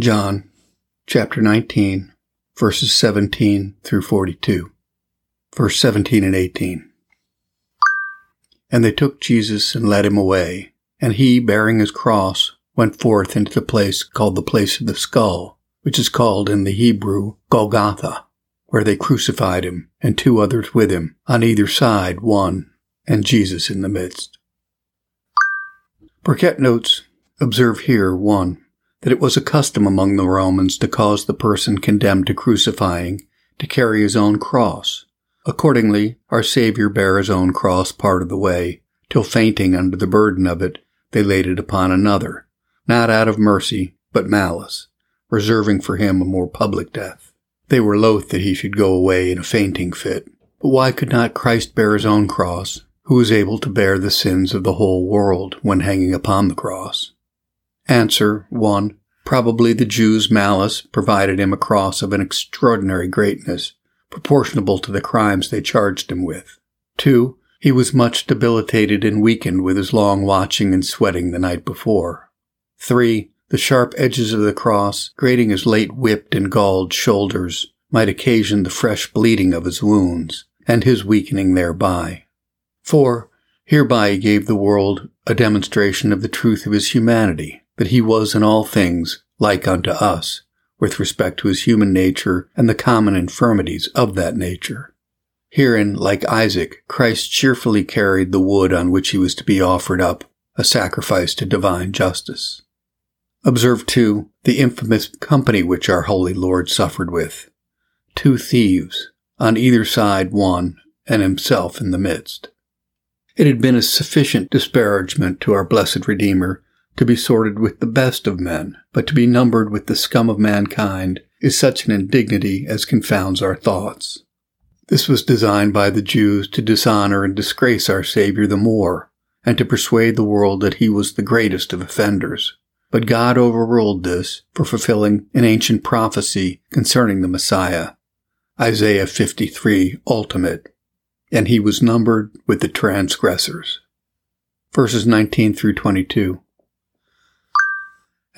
John chapter 19, verses 17 through 42. Verse 17 and 18. And they took Jesus and led him away, and he, bearing his cross, went forth into the place called the place of the skull, which is called in the Hebrew Golgotha, where they crucified him, and two others with him, on either side one, and Jesus in the midst. Burkitt notes, observe here, one, that it was a custom among the Romans to cause the person condemned to crucifying to carry his own cross. Accordingly, our Savior bare his own cross part of the way, till fainting under the burden of it, they laid it upon another, not out of mercy, but malice, reserving for him a more public death. They were loath that he should go away in a fainting fit. But why could not Christ bear his own cross, who was able to bear the sins of the whole world when hanging upon the cross? Answer 1. Probably the Jews' malice provided him a cross of an extraordinary greatness, proportionable to the crimes they charged him with. 2. He was much debilitated and weakened with his long watching and sweating the night before. 3. The sharp edges of the cross, grating his late whipped and galled shoulders, might occasion the fresh bleeding of his wounds, and his weakening thereby. 4. Hereby he gave the world a demonstration of the truth of his humanity, that he was in all things like unto us, with respect to his human nature and the common infirmities of that nature. Herein, like Isaac, Christ cheerfully carried the wood on which he was to be offered up, a sacrifice to divine justice. Observe, too, the infamous company which our holy Lord suffered with. Two thieves, on either side one, and himself in the midst. It had been a sufficient disparagement to our blessed Redeemer to be sorted with the best of men, but to be numbered with the scum of mankind is such an indignity as confounds our thoughts. This was designed by the Jews to dishonor and disgrace our Savior the more, and to persuade the world that he was the greatest of offenders. But God overruled this for fulfilling an ancient prophecy concerning the Messiah, Isaiah 53 ultimate, and he was numbered with the transgressors. Verses 19 through 22.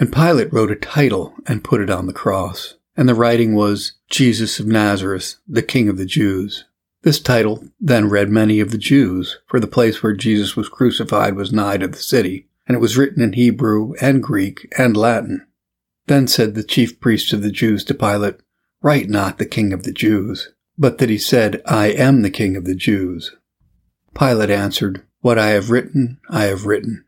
And Pilate wrote a title and put it on the cross. And the writing was Jesus of Nazareth, the King of the Jews. This title then read many of the Jews, for the place where Jesus was crucified was nigh to the city, and it was written in Hebrew and Greek and Latin. Then said the chief priests of the Jews to Pilate, Write not the King of the Jews, but that he said, I am the King of the Jews. Pilate answered, What I have written, I have written.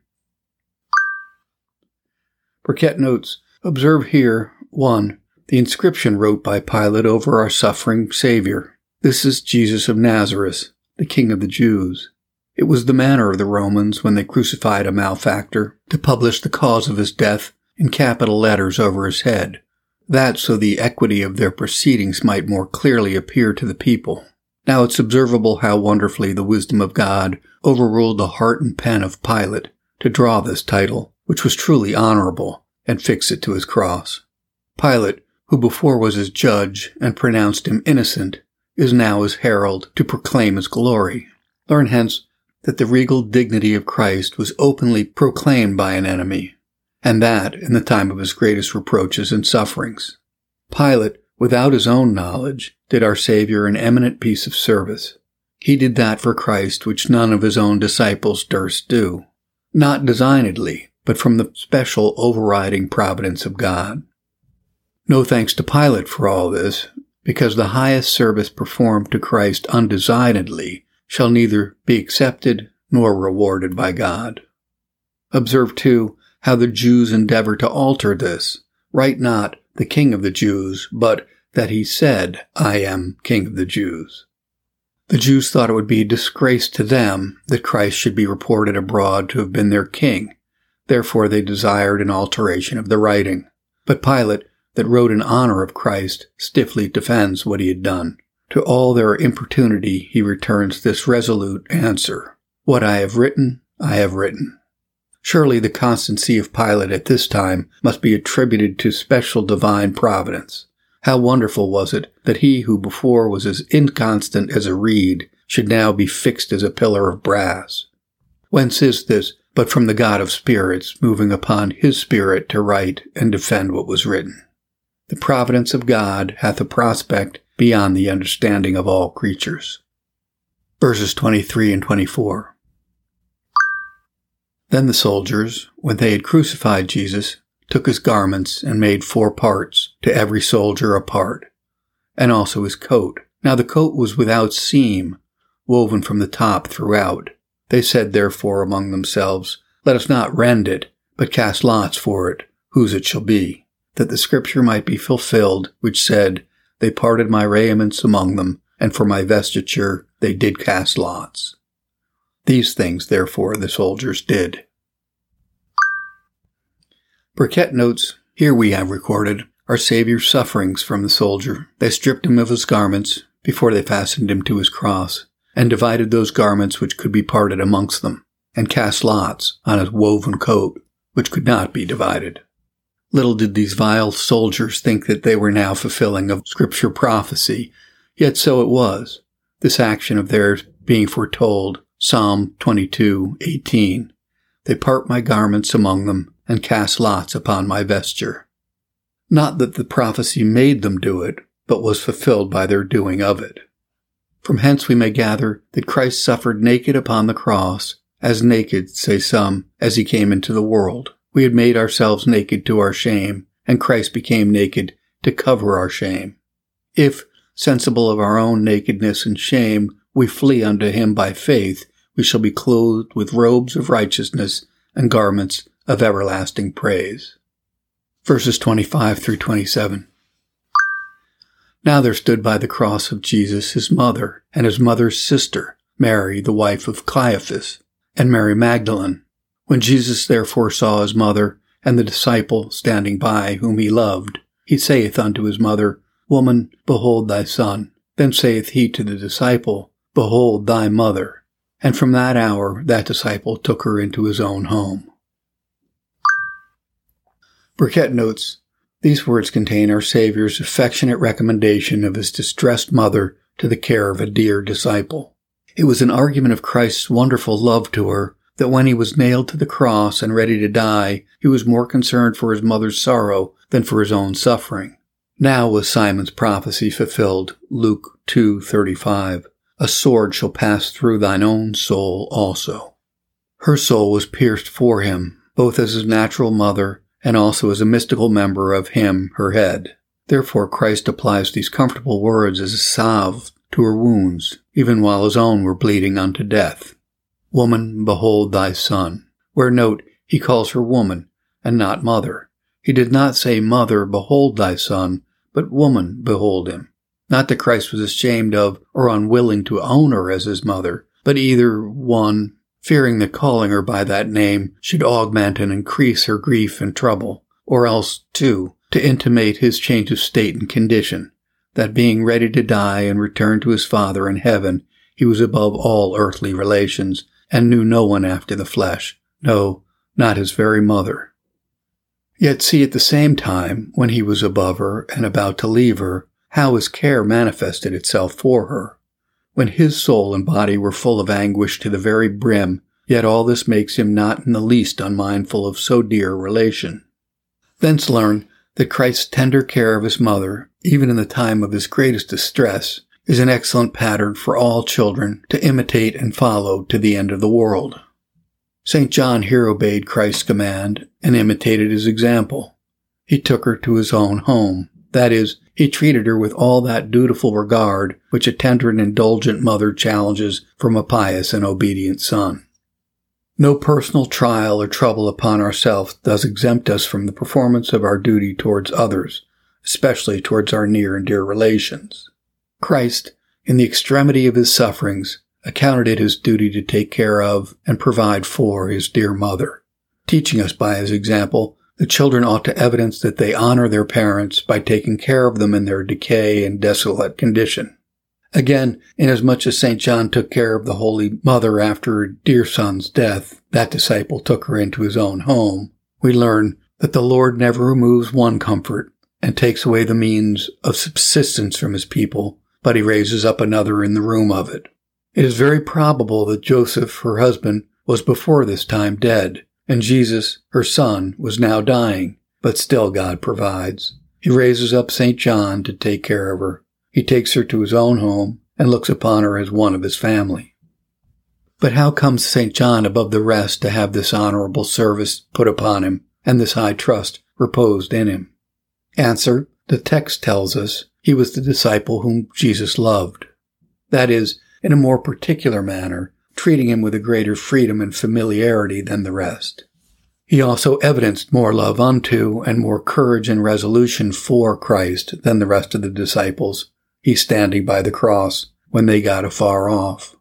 Burkitt notes, observe here, 1. The inscription wrote by Pilate over our suffering Savior. This is Jesus of Nazareth, the King of the Jews. It was the manner of the Romans when they crucified a malefactor to publish the cause of his death in capital letters over his head. That so the equity of their proceedings might more clearly appear to the people. Now it's observable how wonderfully the wisdom of God overruled the heart and pen of Pilate to draw this title, which was truly honorable, and fix it to his cross. Pilate, who before was his judge and pronounced him innocent, is now his herald to proclaim his glory. Learn hence that the regal dignity of Christ was openly proclaimed by an enemy, and that in the time of his greatest reproaches and sufferings. Pilate, without his own knowledge, did our Savior an eminent piece of service. He did that for Christ which none of his own disciples durst do not designedly, but from the special overriding providence of God. No thanks to Pilate for all this, because the highest service performed to Christ undesignedly shall neither be accepted nor rewarded by God. Observe too how the Jews endeavor to alter this. Write not the King of the Jews, but that he said, I am King of the Jews. The Jews thought it would be a disgrace to them that Christ should be reported abroad to have been their king. Therefore they desired an alteration of the writing. But Pilate, that wrote in honor of Christ, stiffly defends what he had done. To all their importunity he returns this resolute answer. What I have written, I have written. Surely the constancy of Pilate at this time must be attributed to special divine providence. How wonderful was it that he who before was as inconstant as a reed should now be fixed as a pillar of brass. Whence is this but from the God of spirits moving upon his spirit to write and defend what was written? the providence of God hath a prospect beyond the understanding of all creatures. Verses 23 and 24. Then the soldiers, when they had crucified Jesus, took his garments and made four parts, to every soldier a part, and also his coat. Now the coat was without seam, woven from the top throughout. They said therefore among themselves, Let us not rend it, but cast lots for it, whose it shall be, that the scripture might be fulfilled, which said, They parted my raiments among them, and for my vestiture they did cast lots. These things, therefore, the soldiers did. Burkitt notes, Here we have recorded our Saviour's sufferings from the soldier. They stripped him of his garments before they fastened him to his cross, and divided those garments which could be parted amongst them, and cast lots on his woven coat, which could not be divided. Little did these vile soldiers think that they were now fulfilling of scripture prophecy, yet so it was, this action of theirs being foretold, Psalm 22:18. They part my garments among them, and cast lots upon my vesture. Not that the prophecy made them do it, but was fulfilled by their doing of it. From hence we may gather that Christ suffered naked upon the cross, as naked, say some, as he came into the world. We had made ourselves naked to our shame, and Christ became naked to cover our shame. If, sensible of our own nakedness and shame, we flee unto him by faith, we shall be clothed with robes of righteousness and garments of everlasting praise. Verses 25 through 27. Now there stood by the cross of Jesus his mother and his mother's sister, Mary, the wife of Cleophas, and Mary Magdalene. When Jesus therefore saw his mother and the disciple standing by whom he loved, he saith unto his mother, Woman, behold thy son. Then saith he to the disciple, Behold thy mother. And from that hour that disciple took her into his own home. Burkitt notes, these words contain our Saviour's affectionate recommendation of his distressed mother to the care of a dear disciple. It was an argument of Christ's wonderful love to her that when he was nailed to the cross and ready to die, he was more concerned for his mother's sorrow than for his own suffering. Now was Simeon's prophecy fulfilled, Luke 2:35. A sword shall pass through thine own soul also. Her soul was pierced for him, both as his natural mother and also as a mystical member of him, her head. Therefore Christ applies these comfortable words as a salve to her wounds, even while his own were bleeding unto death. Woman, behold thy son. Where note, he calls her woman, and not mother. He did not say, Mother, behold thy son, but woman, behold him. Not that Christ was ashamed of or unwilling to own her as his mother, but either one, fearing that calling her by that name should augment and increase her grief and trouble, or else, too, to intimate his change of state and condition, that being ready to die and return to his Father in heaven, he was above all earthly relations, and knew no one after the flesh, no, not his very mother. Yet see at the same time, when he was above her and about to leave her, how his care manifested itself for her, when his soul and body were full of anguish to the very brim, yet all this makes him not in the least unmindful of so dear a relation. Thence learn that Christ's tender care of his mother, even in the time of his greatest distress, is an excellent pattern for all children to imitate and follow to the end of the world. St. John here obeyed Christ's command and imitated his example. He took her to his own home, that is, he treated her with all that dutiful regard which a tender and indulgent mother challenges from a pious and obedient son. No personal trial or trouble upon ourselves does exempt us from the performance of our duty towards others, especially towards our near and dear relations. Christ, in the extremity of his sufferings, accounted it his duty to take care of and provide for his dear mother, teaching us by his example the children ought to evidence that they honor their parents by taking care of them in their decay and desolate condition. Again, inasmuch as St. John took care of the Holy Mother after her dear son's death, that disciple took her into his own home, we learn that the Lord never removes one comfort and takes away the means of subsistence from his people, but he raises up another in the room of it. It is very probable that Joseph, her husband, was before this time dead, and Jesus, her son, was now dying, but still God provides. He raises up St. John to take care of her. He takes her to his own home and looks upon her as one of his family. But how comes St. John above the rest to have this honorable service put upon him and this high trust reposed in him? Answer, the text tells us he was the disciple whom Jesus loved. That is, in a more particular manner, treating him with a greater freedom and familiarity than the rest. He also evidenced more love unto and more courage and resolution for Christ than the rest of the disciples, he standing by the cross when they got afar off.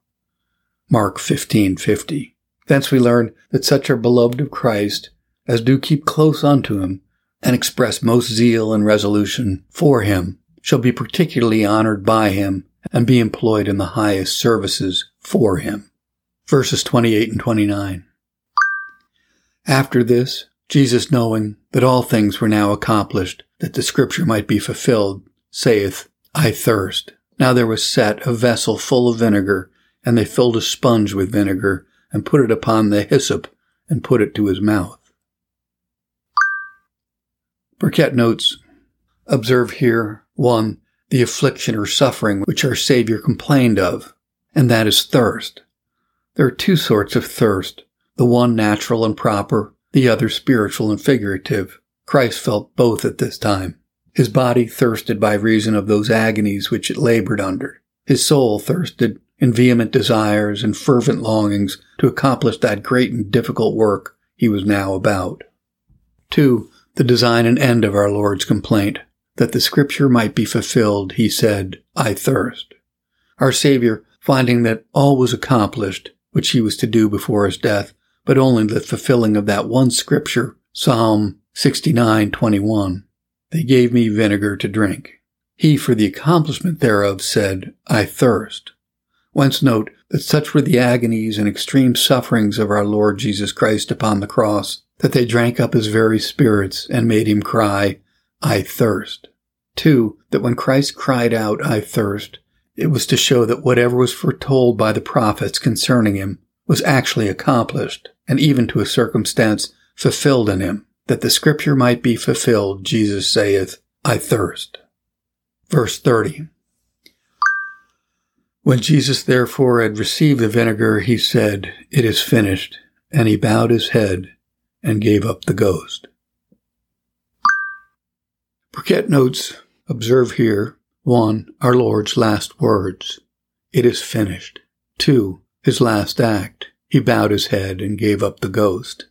Mark 15:50. Thence we learn that such are beloved of Christ as do keep close unto him and express most zeal and resolution for him shall be particularly honored by him and be employed in the highest services for him. Verses 28 and 29. After this, Jesus, knowing that all things were now accomplished, that the scripture might be fulfilled, saith, I thirst. Now there was set a vessel full of vinegar, and they filled a sponge with vinegar, and put it upon the hyssop, and put it to his mouth. Burkitt notes, Observe here, 1. The affliction or suffering which our Savior complained of, and that is thirst. There are two sorts of thirst the one natural and proper, the other spiritual and figurative. Christ felt both at this time. His body thirsted by reason of those agonies which it labored under. His soul thirsted in vehement desires and fervent longings to accomplish that great and difficult work he was now about. 2. The design and end of our Lord's complaint. That the scripture might be fulfilled, he said, I thirst. Our Savior, finding that all was accomplished, which he was to do before his death, but only the fulfilling of that one scripture, Psalm 69:21. They gave me vinegar to drink. He, for the accomplishment thereof, said, I thirst. Whence note that such were the agonies and extreme sufferings of our Lord Jesus Christ upon the cross, that they drank up his very spirits and made him cry, I thirst. Two, that when Christ cried out, I thirst, it was to show that whatever was foretold by the prophets concerning him was actually accomplished, and even to a circumstance fulfilled in him, that the scripture might be fulfilled, Jesus saith, I thirst. Verse 30. When Jesus therefore had received the vinegar, he said, It is finished, and he bowed his head and gave up the ghost. Burkitt notes, observe here, 1. Our Lord's last words. It is finished. 2 his last act, he bowed his head and gave up the ghost.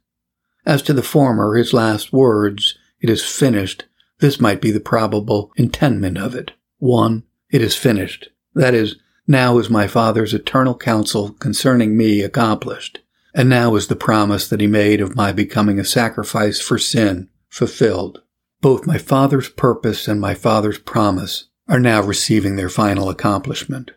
As to the former, his last words, it is finished, this might be the probable intendment of it. 1. It is finished. That is, now is my Father's eternal counsel concerning me accomplished, and now is the promise that he made of my becoming a sacrifice for sin fulfilled. Both my Father's purpose and my Father's promise are now receiving their final accomplishment.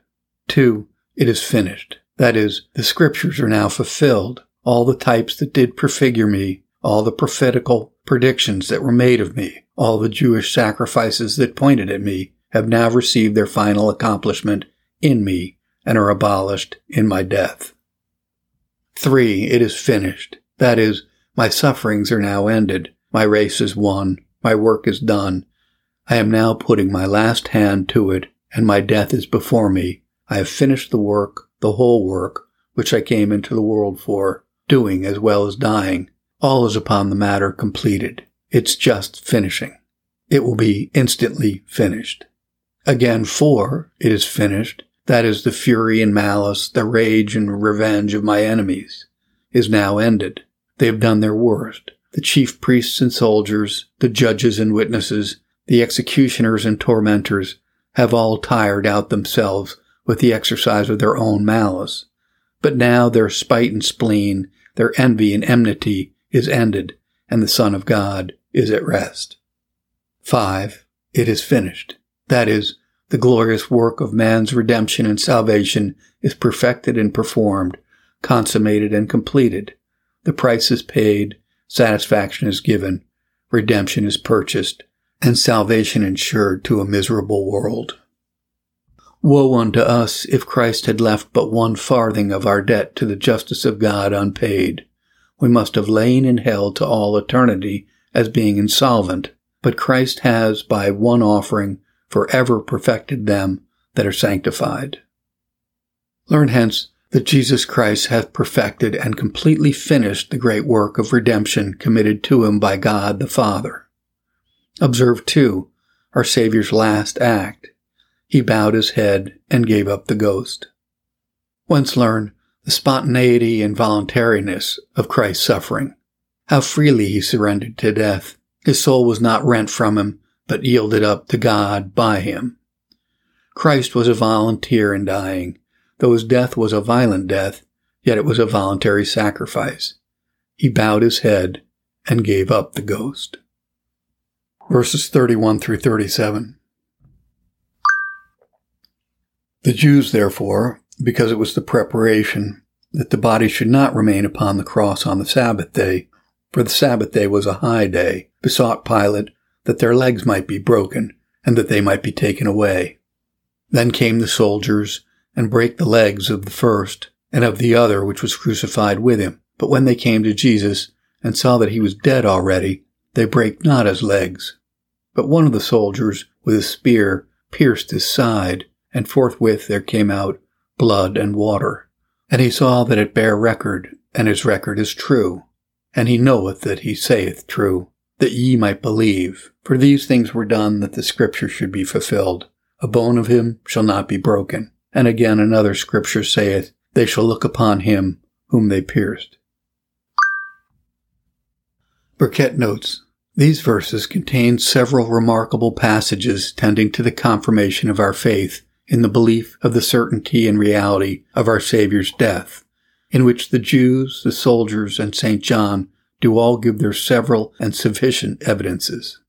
2. It is finished. That is, the scriptures are now fulfilled. All the types that did prefigure me, all the prophetical predictions that were made of me, all the Jewish sacrifices that pointed at me have now received their final accomplishment in me and are abolished in my death. Three, it is finished. That is, my sufferings are now ended. My race is won. My work is done. I am now putting my last hand to it, and my death is before me. I have finished the work the whole work which I came into the world for, doing as well as dying. All is upon the matter completed. It's just finishing. It will be instantly finished. Again, for it is finished. That is the fury and malice, the rage and revenge of my enemies is now ended. They have done their worst. The chief priests and soldiers, the judges and witnesses, the executioners and tormentors have all tired out themselves with the exercise of their own malice. But now their spite and spleen, their envy and enmity is ended, and the Son of God is at rest. 5. It is finished. That is, the glorious work of man's redemption and salvation is perfected and performed, consummated and completed. The price is paid, satisfaction is given, redemption is purchased, and salvation ensured to a miserable world. Woe unto us if Christ had left but one farthing of our debt to the justice of God unpaid. We must have lain in hell to all eternity as being insolvent, but Christ has by one offering forever perfected them that are sanctified. Learn hence that Jesus Christ hath perfected and completely finished the great work of redemption committed to him by God the Father. Observe, too, our Saviour's last act. He bowed his head and gave up the ghost. Once learn the spontaneity and voluntariness of Christ's suffering. How freely he surrendered to death. His soul was not rent from him, but yielded up to God by him. Christ was a volunteer in dying, Though his death was a violent death, yet it was a voluntary sacrifice. He bowed his head and gave up the ghost. Verses 31 through 37. The Jews, therefore, because it was the preparation that the body should not remain upon the cross on the Sabbath day, for the Sabbath day was a high day, besought Pilate that their legs might be broken and that they might be taken away. Then came the soldiers and brake the legs of the first and of the other which was crucified with him. But when they came to Jesus and saw that he was dead already, they brake not his legs. But one of the soldiers with a spear pierced his side, and forthwith there came out blood and water. And he saw that it bare record, and his record is true. And he knoweth that he saith true, that ye might believe. For these things were done that the scripture should be fulfilled. A bone of him shall not be broken. And again another scripture saith, They shall look upon him whom they pierced. Burkitt notes, these verses contain several remarkable passages tending to the confirmation of our faith in the belief of the certainty and reality of our Saviour's death, in which the Jews, the soldiers, and St. John do all give their several and sufficient evidences.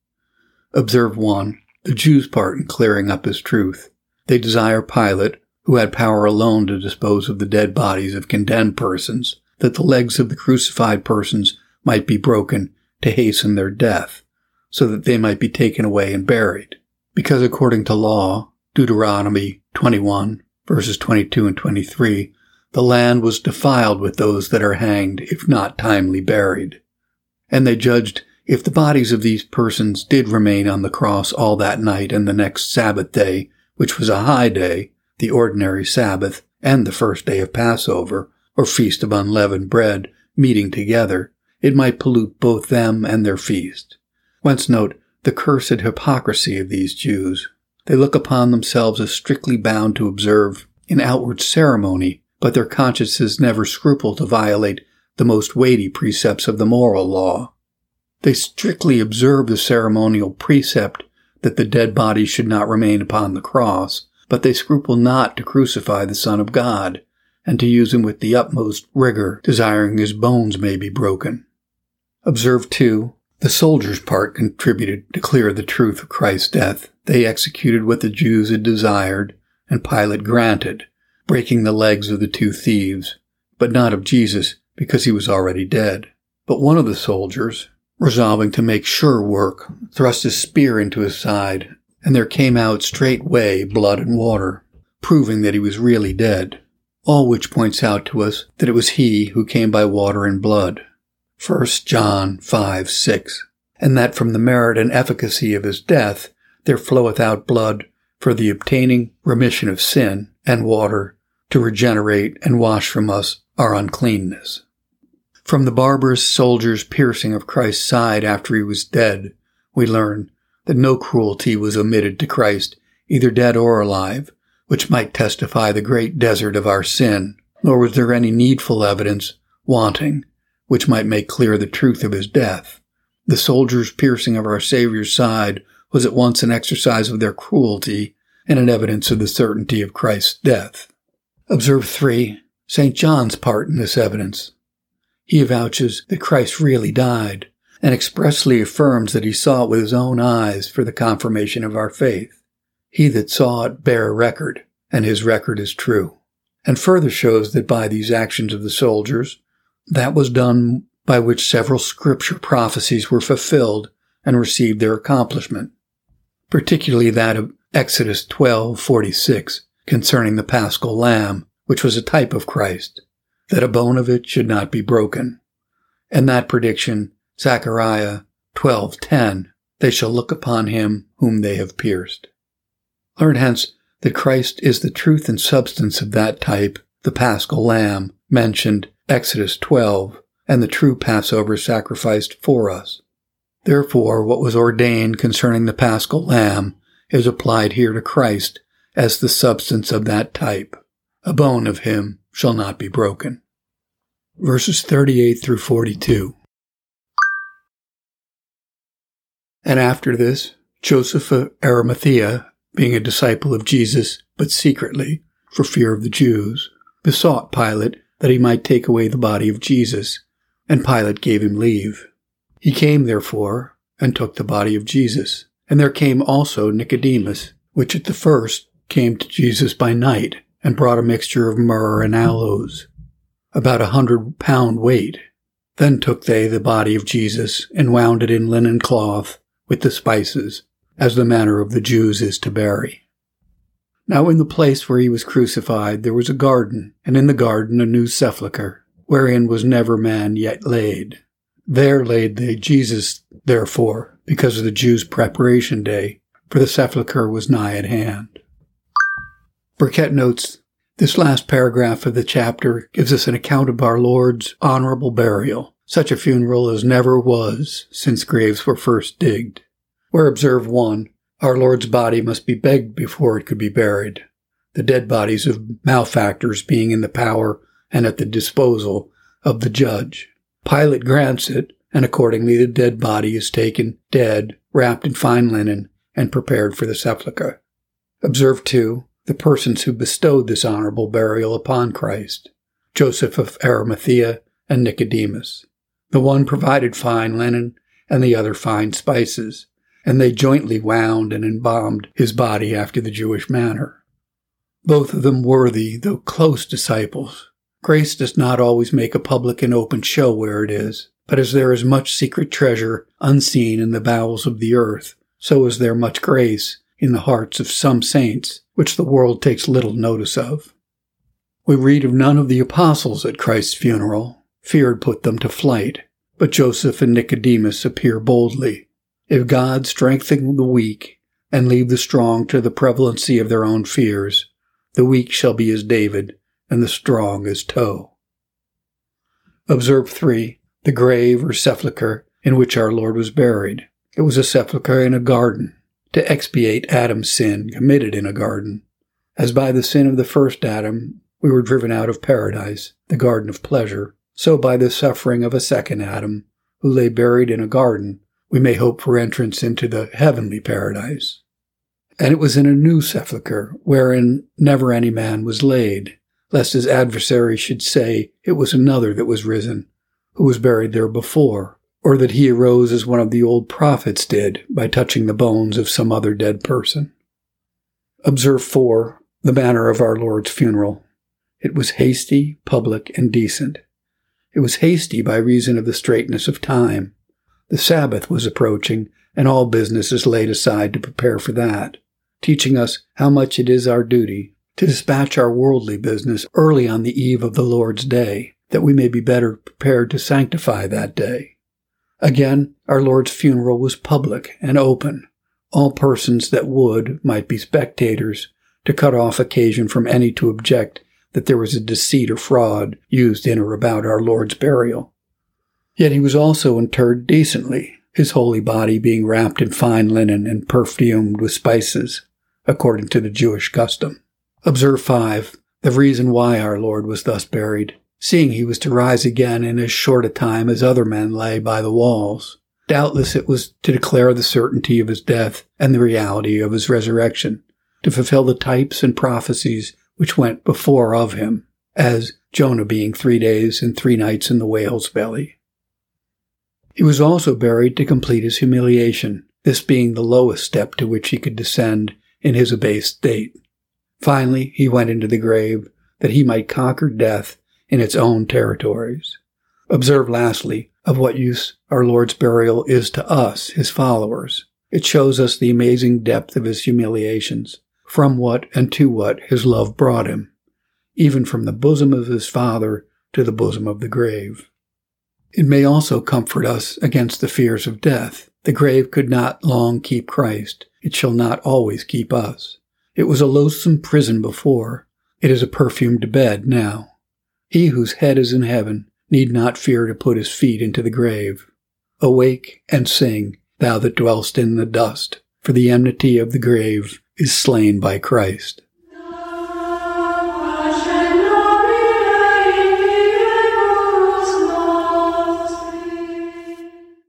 Observe one, the Jews' part in clearing up his truth. They desire Pilate, who had power alone to dispose of the dead bodies of condemned persons, that the legs of the crucified persons might be broken to hasten their death, so that they might be taken away and buried. Because according to law, Deuteronomy 21, verses 22 and 23, the land was defiled with those that are hanged if not timely buried. And they judged if the bodies of these persons did remain on the cross all that night and the next Sabbath day, which was a high day, the ordinary Sabbath, and the first day of Passover, or feast of unleavened bread, meeting together, it might pollute both them and their feast. Whence note the cursed hypocrisy of these Jews. They look upon themselves as strictly bound to observe an outward ceremony, but their consciences never scruple to violate the most weighty precepts of the moral law. They strictly observe the ceremonial precept that the dead body should not remain upon the cross, but they scruple not to crucify the Son of God, and to use him with the utmost rigor, desiring his bones may be broken. Observe, too, the soldiers' part contributed to clear the truth of Christ's death. They executed what the Jews had desired, and Pilate granted, breaking the legs of the two thieves, but not of Jesus, because he was already dead. But one of the soldiers, resolving to make sure work, thrust his spear into his side and there came out straightway blood and water, proving that he was really dead. All which points out to us that it was he who came by water and blood. 1 John 5, 6. And that from the merit and efficacy of his death there floweth out blood for the obtaining remission of sin, and water to regenerate and wash from us our uncleanness. From the barbarous soldier's piercing of Christ's side after he was dead, we learn that no cruelty was omitted to Christ, either dead or alive, which might testify the great desert of our sin, nor was there any needful evidence wanting, which might make clear the truth of his death. The soldiers' piercing of our Saviour's side was at once an exercise of their cruelty and an evidence of the certainty of Christ's death. Observe 3. St. John's part in this evidence. He avouches that Christ really died, and expressly affirms that he saw it with his own eyes for the confirmation of our faith. He that saw it bare record, and his record is true. And further shows that by these actions of the soldiers, that was done by which several scripture prophecies were fulfilled and received their accomplishment, particularly that of Exodus 12:46 concerning the paschal lamb, which was a type of Christ, that a bone of it should not be broken. And that prediction Zechariah 12:10 they shall look upon him whom they have pierced. Learn hence that Christ is the truth and substance of that type, the paschal lamb, mentioned Exodus 12, and the true Passover sacrificed for us. Therefore, what was ordained concerning the paschal lamb is applied here to Christ as the substance of that type. A bone of him shall not be broken. Verses 38 through 42. And after this, Joseph of Arimathea, being a disciple of Jesus, but secretly, for fear of the Jews, besought Pilate that he might take away the body of Jesus, and Pilate gave him leave. He came, therefore, and took the body of Jesus. And there came also Nicodemus, which at the first came to Jesus by night, and brought a mixture of myrrh and aloes, about a hundred pound weight. Then took they the body of Jesus, and wound it in linen cloth, with the spices, as the manner of the Jews is to bury. Now in the place where he was crucified there was a garden, and in the garden a new sepulchre, wherein was never man yet laid. There laid they Jesus, therefore, because of the Jews' preparation day, for the sepulchre was nigh at hand. Burkitt notes, this last paragraph of the chapter gives us an account of our Lord's honorable burial, such a funeral as never was since graves were first digged. Where observe one, our Lord's body must be begged before it could be buried, the dead bodies of malefactors being in the power and at the disposal of the judge. Pilate grants it, and accordingly the dead body is taken dead, wrapped in fine linen, and prepared for the sepulchre. Observe, too, the persons who bestowed this honorable burial upon Christ Joseph of Arimathea and Nicodemus. The one provided fine linen, and the other fine spices, and they jointly wound and embalmed his body after the Jewish manner. Both of them worthy, though close disciples. Grace does not always make a public and open show where it is, but as there is much secret treasure unseen in the bowels of the earth, so is there much grace in the hearts of some saints, which the world takes little notice of. We read of none of the apostles at Christ's funeral, Fear put them to flight, but Joseph and Nicodemus appear boldly. If God strengthen the weak and leave the strong to the prevalency of their own fears, the weak shall be as David and the strong as Tow. Observe 3. The grave or sepulchre in which our Lord was buried. It was a sepulchre in a garden, to expiate Adam's sin committed in a garden. As by the sin of the first Adam we were driven out of paradise, the garden of pleasure, so by the suffering of a second Adam, who lay buried in a garden, we may hope for entrance into the heavenly paradise. And it was in a new sepulchre, wherein never any man was laid, lest his adversary should say it was another that was risen, who was buried there before, or that he arose as one of the old prophets did by touching the bones of some other dead person. Observe 4. The manner of our Lord's funeral. It was hasty, public, and decent. It was hasty by reason of the straitness of time. The Sabbath was approaching, and all business is laid aside to prepare for that, teaching us how much it is our duty to dispatch our worldly business early on the eve of the Lord's day, that we may be better prepared to sanctify that day. Again, our Lord's funeral was public and open. All persons that would might be spectators, to cut off occasion from any to object that there was a deceit or fraud used in or about our Lord's burial. Yet he was also interred decently, his holy body being wrapped in fine linen and perfumed with spices, according to the Jewish custom. Observe 5. The reason why our Lord was thus buried, seeing he was to rise again in as short a time as other men lay by the walls. Doubtless it was to declare the certainty of his death and the reality of his resurrection, to fulfill the types and prophecies which went before of him, as Jonah being three days and three nights in the whale's belly. He was also buried to complete his humiliation, this being the lowest step to which he could descend in his abased state. Finally, he went into the grave that he might conquer death in its own territories. Observe lastly of what use our Lord's burial is to us, his followers. It shows us the amazing depth of his humiliations, from what and to what his love brought him, even from the bosom of his father to the bosom of the grave. It may also comfort us against the fears of death, The grave could not long keep Christ. It shall not always keep us. It was a loathsome prison before. It is a perfumed bed now. He whose head is in heaven need not fear to put his feet into the grave. Awake and sing, thou that dwellest in the dust, for the enmity of the grave is slain by Christ.